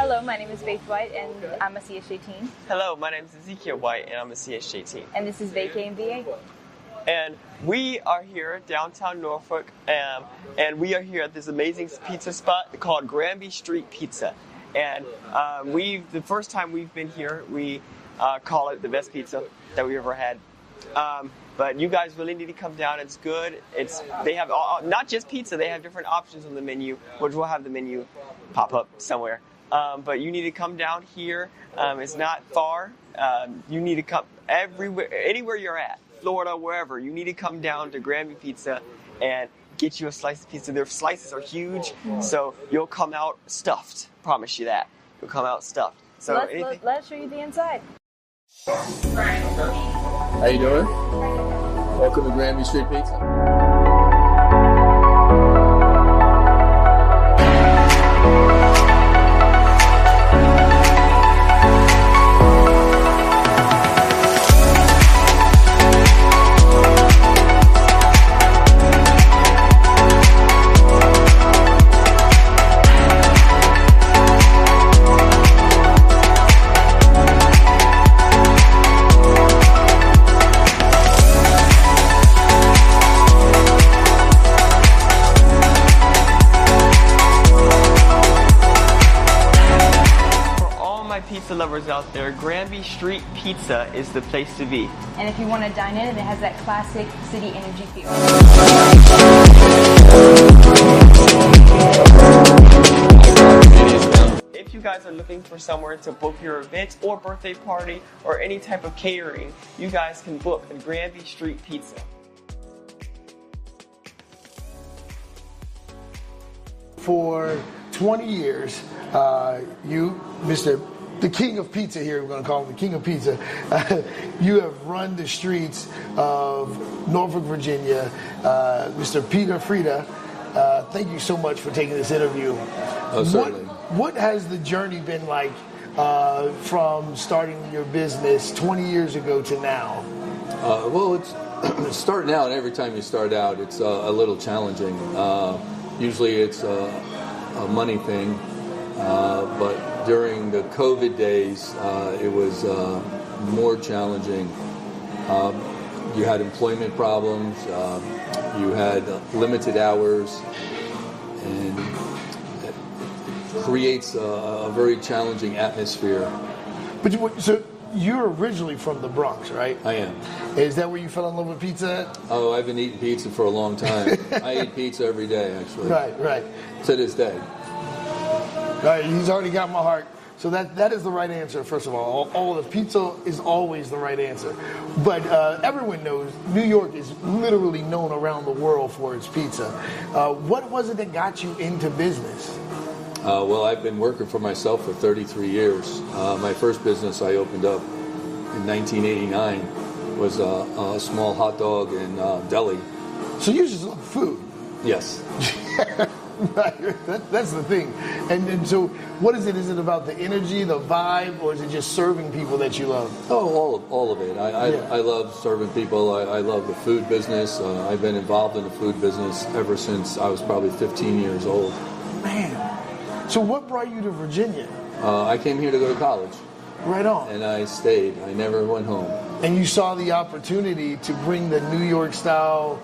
Hello, my name is Faith White, and I'm a CSJ teen. Hello, my name is Ezekiel White, and I'm a CSJ teen. And this is Vacay and VA. And we are here downtown Norfolk, um, and we are here at this amazing pizza spot called Granby Street Pizza. And uh, we, the first time we've been here, we uh, call it the best pizza that we ever had. Um, but you guys really need to come down. It's good. It's they have all, not just pizza. They have different options on the menu, which we'll have the menu pop up somewhere. Um, but you need to come down here. Um, it's not far. Um, you need to come everywhere, anywhere you're at, Florida, wherever. You need to come down to Granby Pizza and get you a slice of pizza. Their slices are huge, so you'll come out stuffed. Promise you that. You'll come out stuffed. So let's, anything. let, let's show you the inside. How you doing? Welcome to Granby Street Pizza. Pizza lovers out there, Granby Street Pizza is the place to be. And if you want to dine in, it has that classic city energy feel. If you guys are looking for somewhere to book your event or birthday party or any type of catering, you guys can book at Granby Street Pizza. for 20 years, uh, you, Mr. The King of Pizza here, we're going to call him the King of Pizza. you have run the streets of Norfolk, Virginia. Uh, Mr. Peter Freda, uh, thank you so much for taking this interview. Oh, certainly. What, what has the journey been like uh, from starting your business 20 years ago to now? Uh, well, it's starting out. Every time you start out, it's uh, a little challenging. Uh, usually, it's a, a money thing, but during the COVID days, uh, it was uh, more challenging. Um, you had employment problems. Um, you had limited hours, and it, it creates a, a very challenging atmosphere. But you, so you're originally from the Bronx, right? I am. Is that where you fell in love with pizza? Oh, I've been eating pizza for a long time. I eat pizza every day, actually. Right, right. To this day. Right, he's already got my heart. So that that is the right answer. First of all, all, all the pizza is always the right answer. But uh, everyone knows New York is literally known around the world for its pizza. Uh, what was it that got you into business? Uh, well, I've been working for myself for 33 years. Uh, my first business I opened up in 1989 was a, a small hot dog and uh, deli. So you just love food. Yes. That, that's the thing. And, and so, what is it? Is it about the energy, the vibe, or is it just serving people that you love? Oh, all of, all of it. I, I, Yeah. I love serving people. I, I love the food business. Uh, I've been involved in the food business ever since I was probably 15 years old. Man. So, what brought you to Virginia? Uh, I came here to go to college, Right on. and I stayed. I never went home. and you saw the opportunity to bring the New York style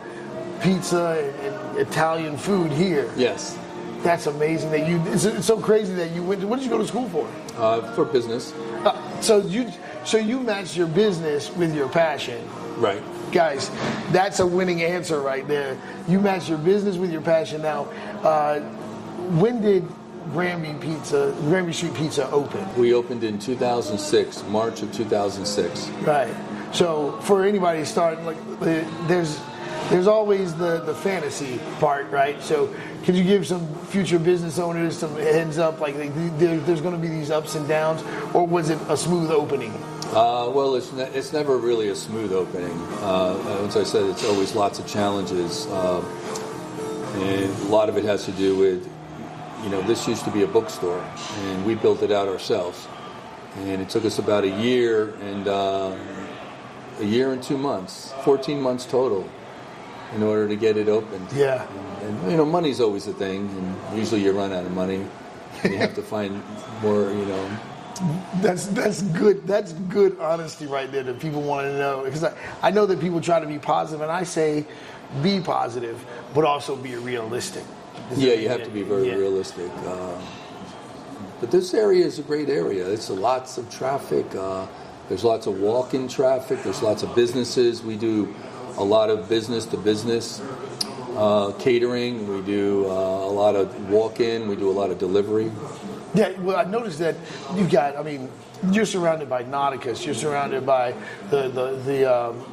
pizza and, and Italian food here. Yes, That's amazing that you. It's, it's so crazy that you went. To, what did you go to school for? uh, for business. Uh, so you, so you matched your business with your passion, Right. guys. That's a winning answer right there. You match your business with your passion. Now, uh, when did Granby Pizza, Granby Street Pizza open? We opened in 2006, March of 2006. Right. So for anybody starting, like there's there's always the the fantasy part, right? So could you give some future business owners some heads up, like there, there's going to be these ups and downs, or was it a smooth opening? Uh, well, it's, ne- it's never really a smooth opening. Uh, as I said, it's always lots of challenges. Uh, and a lot of it has to do with, you know, this used to be a bookstore, and we built it out ourselves. And it took us about a year and uh, a year and two months, 14 months total, in order to get it opened. Yeah. And, you know, money's always a thing, and usually you run out of money. you have to find more, you know. That's that's good. That's good honesty right there that people want to know because I, I know that people try to be positive, and I say be positive, but also be realistic. Is Yeah, you have to be very yeah. realistic. Uh, but this area is a great area. It's lots of traffic. Uh, there's lots of walk-in traffic. There's lots of businesses. We do a lot of business to business uh, catering. We do uh, a lot of walk-in. We do a lot of delivery. Yeah, well, I noticed that you've got. I mean, you're surrounded by Nauticus. You're surrounded by the the the. Um,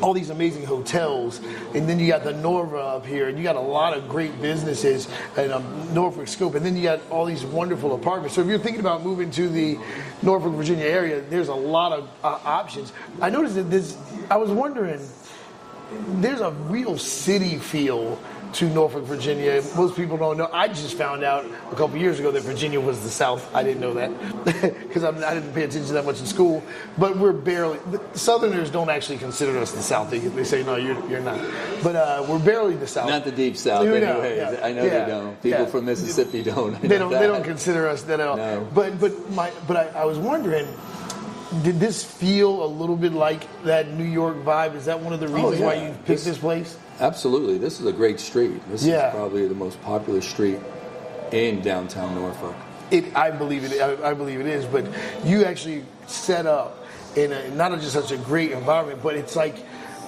all these amazing hotels, and then you got the Norva up here, and you got a lot of great businesses and um, Norfolk Scope, and then you got all these wonderful apartments. So if you're thinking about moving to the Norfolk, Virginia area, there's a lot of uh, options. I noticed that this. I was wondering, there's a real city feel to Norfolk, Virginia. Most people don't know. I just found out a couple years ago that Virginia was the South. I didn't know that because I didn't pay attention that much in school. But we're barely. The Southerners don't actually consider us the South. They, they say no, you're, you're not. But uh, we're barely the South. Not the deep south, You know, anyway. yeah, I know yeah, they don't. People yeah. from Mississippi don't. They don't. that. They don't consider us that at all. No. But but my but I, I was wondering. Did this feel a little bit like that New York vibe? Is that one of the reasons why Oh, yeah. you picked this place? Absolutely. This is a great street. This Yeah. is probably the most popular street in downtown Norfolk. It, I believe it. I, I believe it is. But you actually set up in a, not just such a great environment, but it's like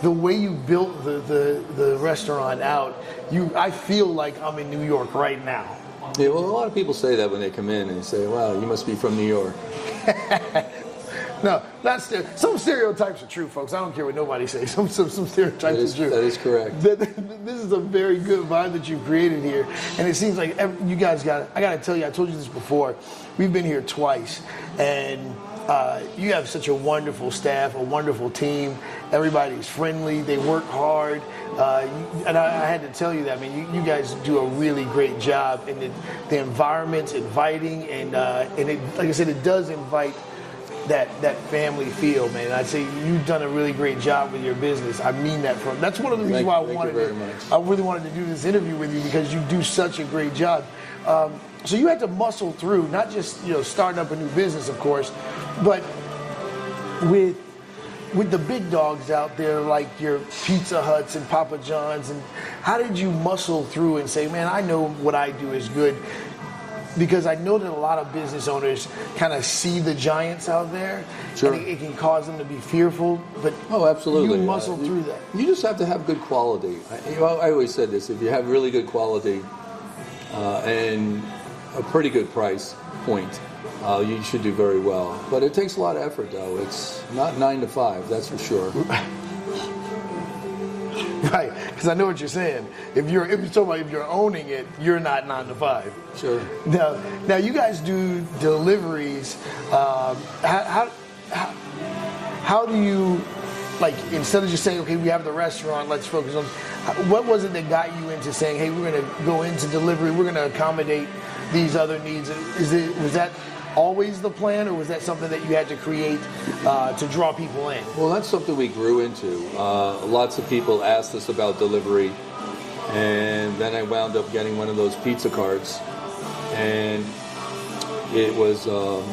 the way you built the, the, the restaurant out. You, I feel like I'm in New York right now. Yeah, well, a lot of people say that when they come in and say, "Wow, you must be from New York." No, ster- some stereotypes are true, folks. I don't care what nobody says. Some some, some stereotypes is- are true. that is correct. Th- th- This is a very good vibe that you've created here, and it seems like ev- you guys got. I got to tell you, I told you this before. We've been here twice, and uh, you have such a wonderful staff, a wonderful team. Everybody's friendly. They work hard, uh, and I, I had to tell you that. I mean, you, you guys do a really great job, and the, the environment's inviting, and uh, and it, like I said, it does invite that that family feel, man. I'd say you've done a really great job with your business. I mean that from that's one of the reasons why I wanted to, much. I really wanted to do this interview with you because you do such a great job. Um, so you had to muscle through, not just you know starting up a new business, of course, but with with the big dogs out there like your Pizza Huts and Papa John's, and how did you muscle through and say, man, I know what I do is good? Because I know that a lot of business owners kind of see the giants out there, Sure. and it, it can cause them to be fearful. But Oh, absolutely. you muscle Uh, through that. You just have to have good quality. I, you know, I always said this: if you have really good quality uh, and a pretty good price point, uh, you should do very well. But it takes a lot of effort, though. It's not nine to five, that's for sure. Right, because I know what you're saying. If you're if you're talking about if you're owning it, you're not nine to five. Sure. Now, now you guys do deliveries. Um, how, how how how do you like instead of just saying okay we have the restaurant let's focus on what was it that got you into saying hey we're going to go into delivery we're going to accommodate these other needs is it was that always the plan or was that something that you had to create uh, to draw people in Well, that's something we grew into. Uh, lots of people asked us about delivery, and then I wound up getting one of those pizza carts, and it was um,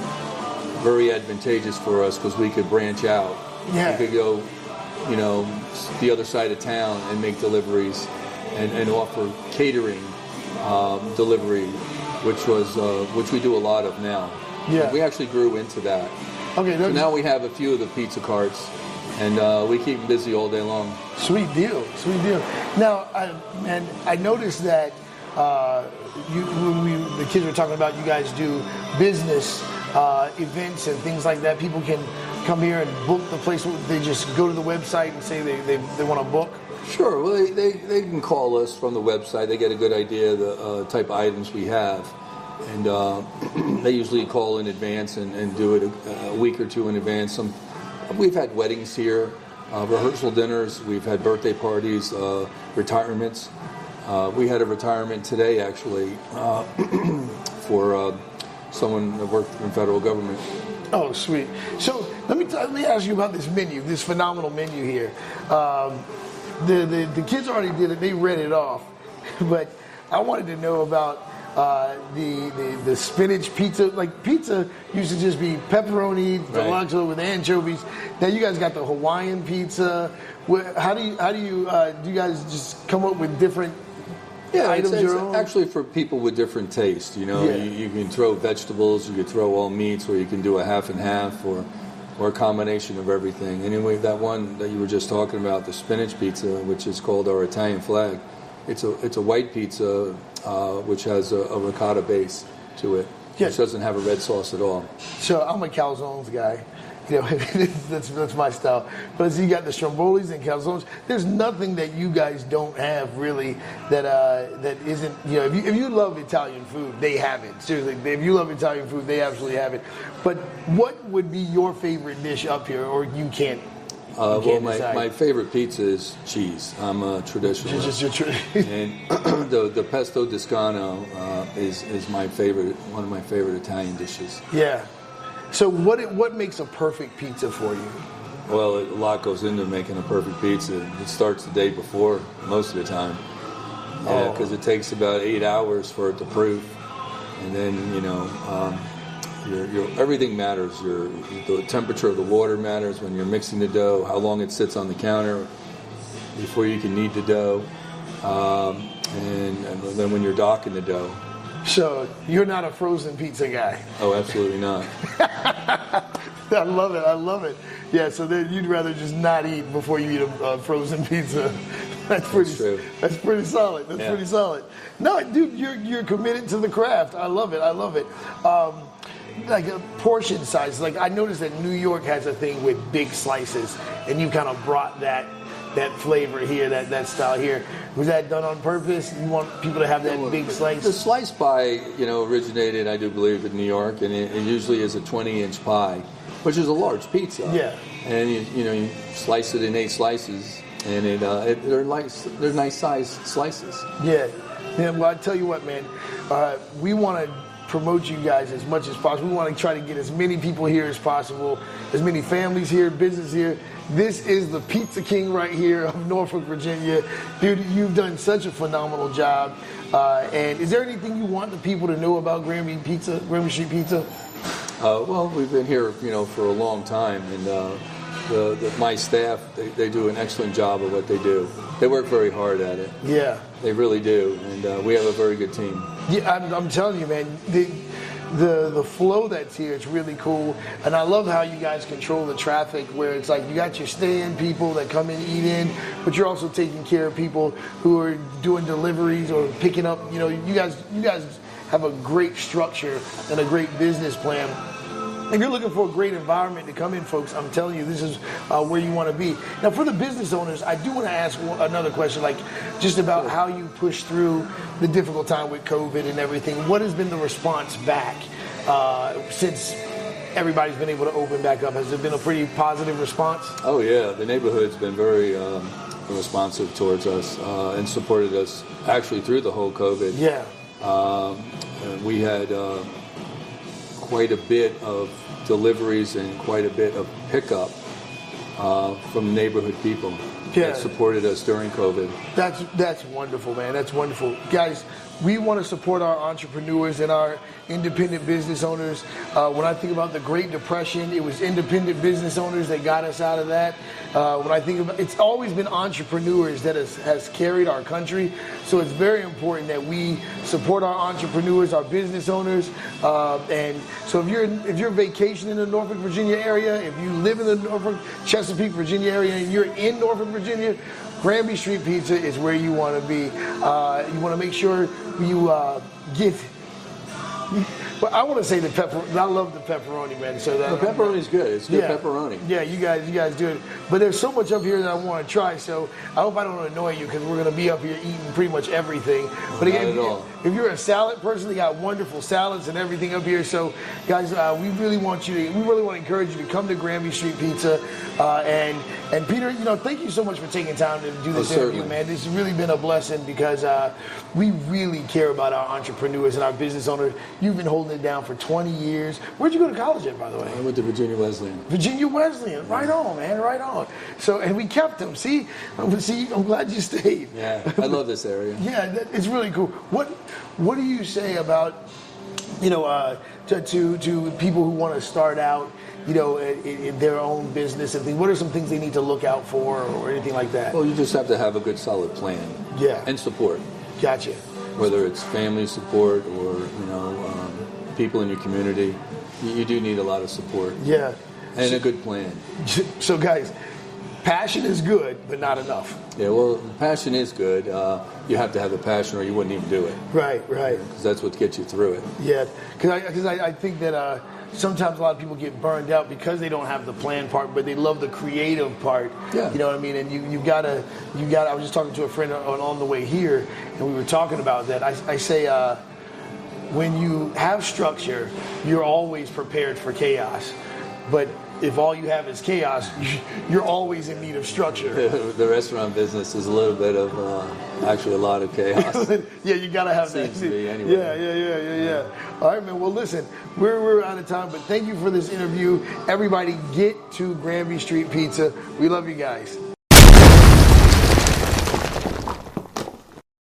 very advantageous for us because we could branch out. Yeah. We could go, you know, the other side of town and make deliveries, and, and offer catering um, delivery, which was uh, which we do a lot of now. Yeah. We actually grew into that. okay So now we have a few of the pizza carts, and uh, we keep them busy all day long. Sweet deal, sweet deal. Now, I, and I noticed that uh, you, when we, the kids were talking about you guys do business uh, events and things like that. People can come here and book the place. They just go to the website and say they, they, they want to book. Sure. Well, they, they, they can call us from the website. They get a good idea of the uh, type of items we have. And uh, they usually call in advance and, and do it a, a week or two in advance. Some, we've had weddings here, uh, rehearsal dinners, we've had birthday parties, uh, retirements. Uh, we had a retirement today, actually, uh, for uh, someone that worked in federal government. Oh, sweet. So let me let me ask you about this menu, this phenomenal menu here. Um, the, the the kids already did it; they read it off, but I wanted to know about uh, the, the the spinach pizza. Like pizza used to just be pepperoni, Right. deluxe with anchovies. Now you guys got the Hawaiian pizza. How do you how do you uh, do you guys just come up with different Yeah, it's, items it's actually for people with different tastes. You know, Yeah. you, you can throw vegetables, you can throw all meats, or you can do a half and half, or or a combination of everything. Anyway, that one that you were just talking about, the spinach pizza, which is called our Italian flag, it's a it's a white pizza uh, which has a, a ricotta base to it, Yeah. which doesn't have a red sauce at all. So I'm a calzones guy. You know, that's that's my style. But as you got the strombolis and calzones, there's nothing that you guys don't have really that uh, that isn't. You know, if you, if you love Italian food, they have it. Seriously, if you love Italian food, they absolutely have it. But what would be your favorite dish up here, or you can't? Uh, well, my, decide? my favorite pizza is cheese. I'm a traditionalist. Just your tr- and the the pesto discano uh, is is my favorite, one of my favorite Italian dishes. yeah. So what it, what makes a perfect pizza for you? Well, a lot goes into making a perfect pizza. It starts the day before most of the time, Oh. because it takes about eight hours for it to proof, and then you know. Um, your, your, everything matters. Your, the temperature of the water matters when you're mixing the dough. How long it sits on the counter before you can knead the dough, um, and, and then when you're docking the dough. So you're not a frozen pizza guy. Oh, absolutely not. I love it. I love it. Yeah. So then you'd rather just not eat before you eat a uh, frozen pizza. That's pretty. true. That's pretty solid. That's Yeah. pretty solid. No, dude, you're you're committed to the craft. I love it. I love it. Um, like a portion size. Like I noticed that New York has a thing with big slices, and you kind of brought that that flavor here, that that style here. Was that done on purpose? You want people to have that big slice? The slice? pie, you know, originated, I do believe, in New York, and it, it usually is a 20-inch pie, which is a large pizza. Yeah. And you, you know, you slice it in eight slices, and it, uh, it they're nice, they're nice sized slices. Yeah. Yeah, well, I tell you what, man, uh, we want to promote you guys as much as possible. We want to try to get as many people here as possible, as many families here, business here. This is the Pizza King right here of Norfolk, Virginia. Dude, you've done such a phenomenal job. Uh, and is there anything you want the people to know about Granby Pizza, Granby Street Pizza? Uh, well, we've been here, you know, for a long time, and uh, the, the, my staff, they, they do an excellent job of what they do. They work very hard at it. Yeah. They really do, and uh, we have a very good team. Yeah, I'm, I'm telling you, man. The, the the flow that's here is really cool, and I love how you guys control the traffic. Where it's like you got your stay-in people that come in, eat in, but you're also taking care of people who are doing deliveries or picking up. You know, you guys you guys have a great structure and a great business plan. If you're looking for a great environment to come in, folks, I'm telling you, this is uh, where you want to be. Now, for the business owners, I do want to ask another question, like just about how you push through the difficult time with COVID and everything. What has been the response back uh, since everybody's been able to open back up? Has it been a pretty positive response? Oh yeah, the neighborhood's been very um, responsive towards us uh, and supported us actually through the whole COVID. Yeah. Um, we had uh, quite a bit of deliveries and quite a bit of pickup uh, from neighborhood people Yeah. that supported us during COVID. That's that's wonderful, man. That's wonderful, guys. We want to support our entrepreneurs and our independent business owners. Uh, when I think about the Great Depression, it was independent business owners that got us out of that. Uh, when I think about, it's always been entrepreneurs that has, has carried our country. So it's very important that we support our entrepreneurs, our business owners. Uh, and so if you're if you're vacationing in the Norfolk, Virginia area, if you live in the Norfolk, Chesapeake, Virginia area, and you're in Norfolk, Virginia, Granby Street Pizza is where you want to be. Uh, you want to make sure you uh, get. Well, I want to say the pepper. I love the pepperoni, man. So that, The is good. It's good yeah. pepperoni. Yeah, you guys, you guys do it. But there's so much up here that I want to try. So I hope I don't annoy you because we're going to be up here eating pretty much everything. But Not again. If you're a salad person, they got wonderful salads and everything up here. So guys, uh, we really want you to, we really want to encourage you to come to Granby Street Pizza. Uh, and and Peter, you know, thank you so much for taking time to do this Oh, interview, certainly. man. This has really been a blessing because uh, we really care about our entrepreneurs and our business owners. you've been holding it down for 20 years. Where'd you go to college at, by the way? I went to Virginia Wesleyan. Virginia Wesleyan, right on, man, right on. So, and we kept them. See, see, I'm glad you stayed. Yeah, I love this area. Yeah, it's really cool. What What do you say about you know uh, to, to to people who want to start out? You know, in, in their own business and things. What are some things they need to look out for, or anything like that? Well, you just have to have a good, solid plan. Yeah. And support, Gotcha. whether it's family support or you know um, people in your community. You, you do need a lot of support Yeah. and a good plan. So, guys, passion is good, but not enough. Yeah, well, passion is good. Uh, you have to have the passion, or you wouldn't even do it, Right, right. because that's what gets you through it. Yeah, because I, cause I, I think that uh, sometimes a lot of people get burned out because they don't have the plan part, but they love the creative part. Yeah. You know what I mean? And you, you gotta, you gotta. I was just talking to a friend on, on the way here, and we were talking about that. I, I say, uh, when you have structure, you're always prepared for chaos. But if all you have is chaos, you're always in need of structure. the restaurant business is a little bit of uh, actually a lot of chaos. yeah, you gotta have that. To anyway. Yeah, yeah, yeah, yeah, yeah. All right, man. Well, listen, we're, we're out of time, but thank you for this interview. Everybody, get to Granby Street Pizza. We love you guys.